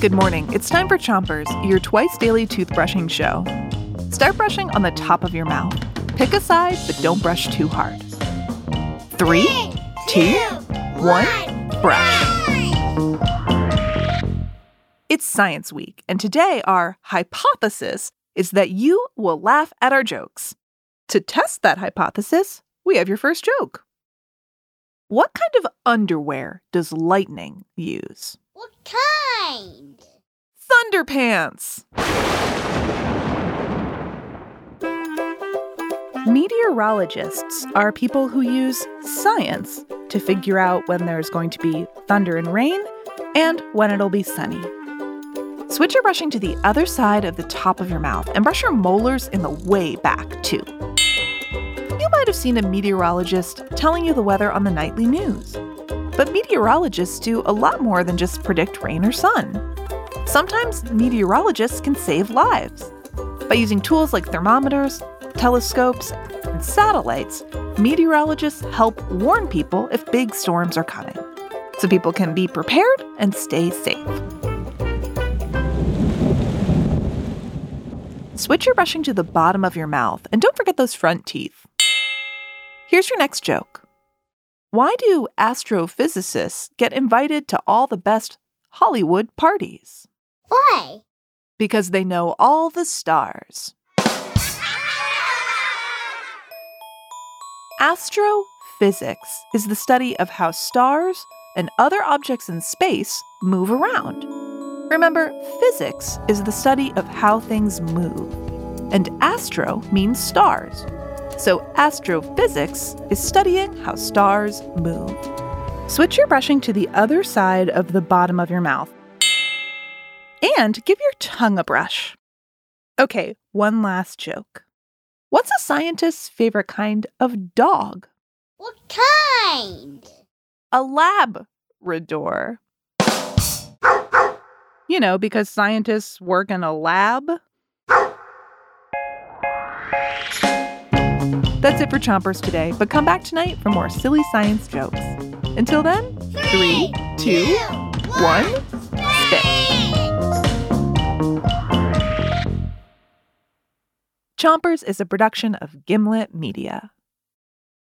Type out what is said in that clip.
Good morning. It's time for Chompers, your twice daily toothbrushing show. Start brushing on the top of your mouth. Pick a side, but don't brush too hard. Three, two, one, brush. It's Science Week, and today our hypothesis is that you will laugh at our jokes. To test that hypothesis, we have your first joke. What kind of underwear does lightning use? What kind? Thunderpants! Meteorologists are people who use science to figure out when there's going to be thunder and rain and when it'll be sunny. Switch your brushing to the other side of the top of your mouth and brush your molars in the way back, too. Might have seen a meteorologist telling you the weather on the nightly news. But meteorologists do a lot more than just predict rain or sun. Sometimes meteorologists can save lives. By using tools like thermometers, telescopes, and satellites, meteorologists help warn people if big storms are coming, so people can be prepared and stay safe. Switch your brushing to the bottom of your mouth and don't forget those front teeth. Here's your next joke. Why do astrophysicists get invited to all the best Hollywood parties? Why? Because they know all the stars. Astrophysics is the study of how stars and other objects in space move around. Remember, physics is the study of how things move, and astro means stars. So, astrophysics is studying how stars move. Switch your brushing to the other side of the bottom of your mouth. And give your tongue a brush. Okay, one last joke. What's a scientist's favorite kind of dog? What kind? A labrador. You know, because scientists work in a lab. That's it for Chompers today, but come back tonight for more silly science jokes. Until then, three, two, one, spit. Chompers is a production of Gimlet Media.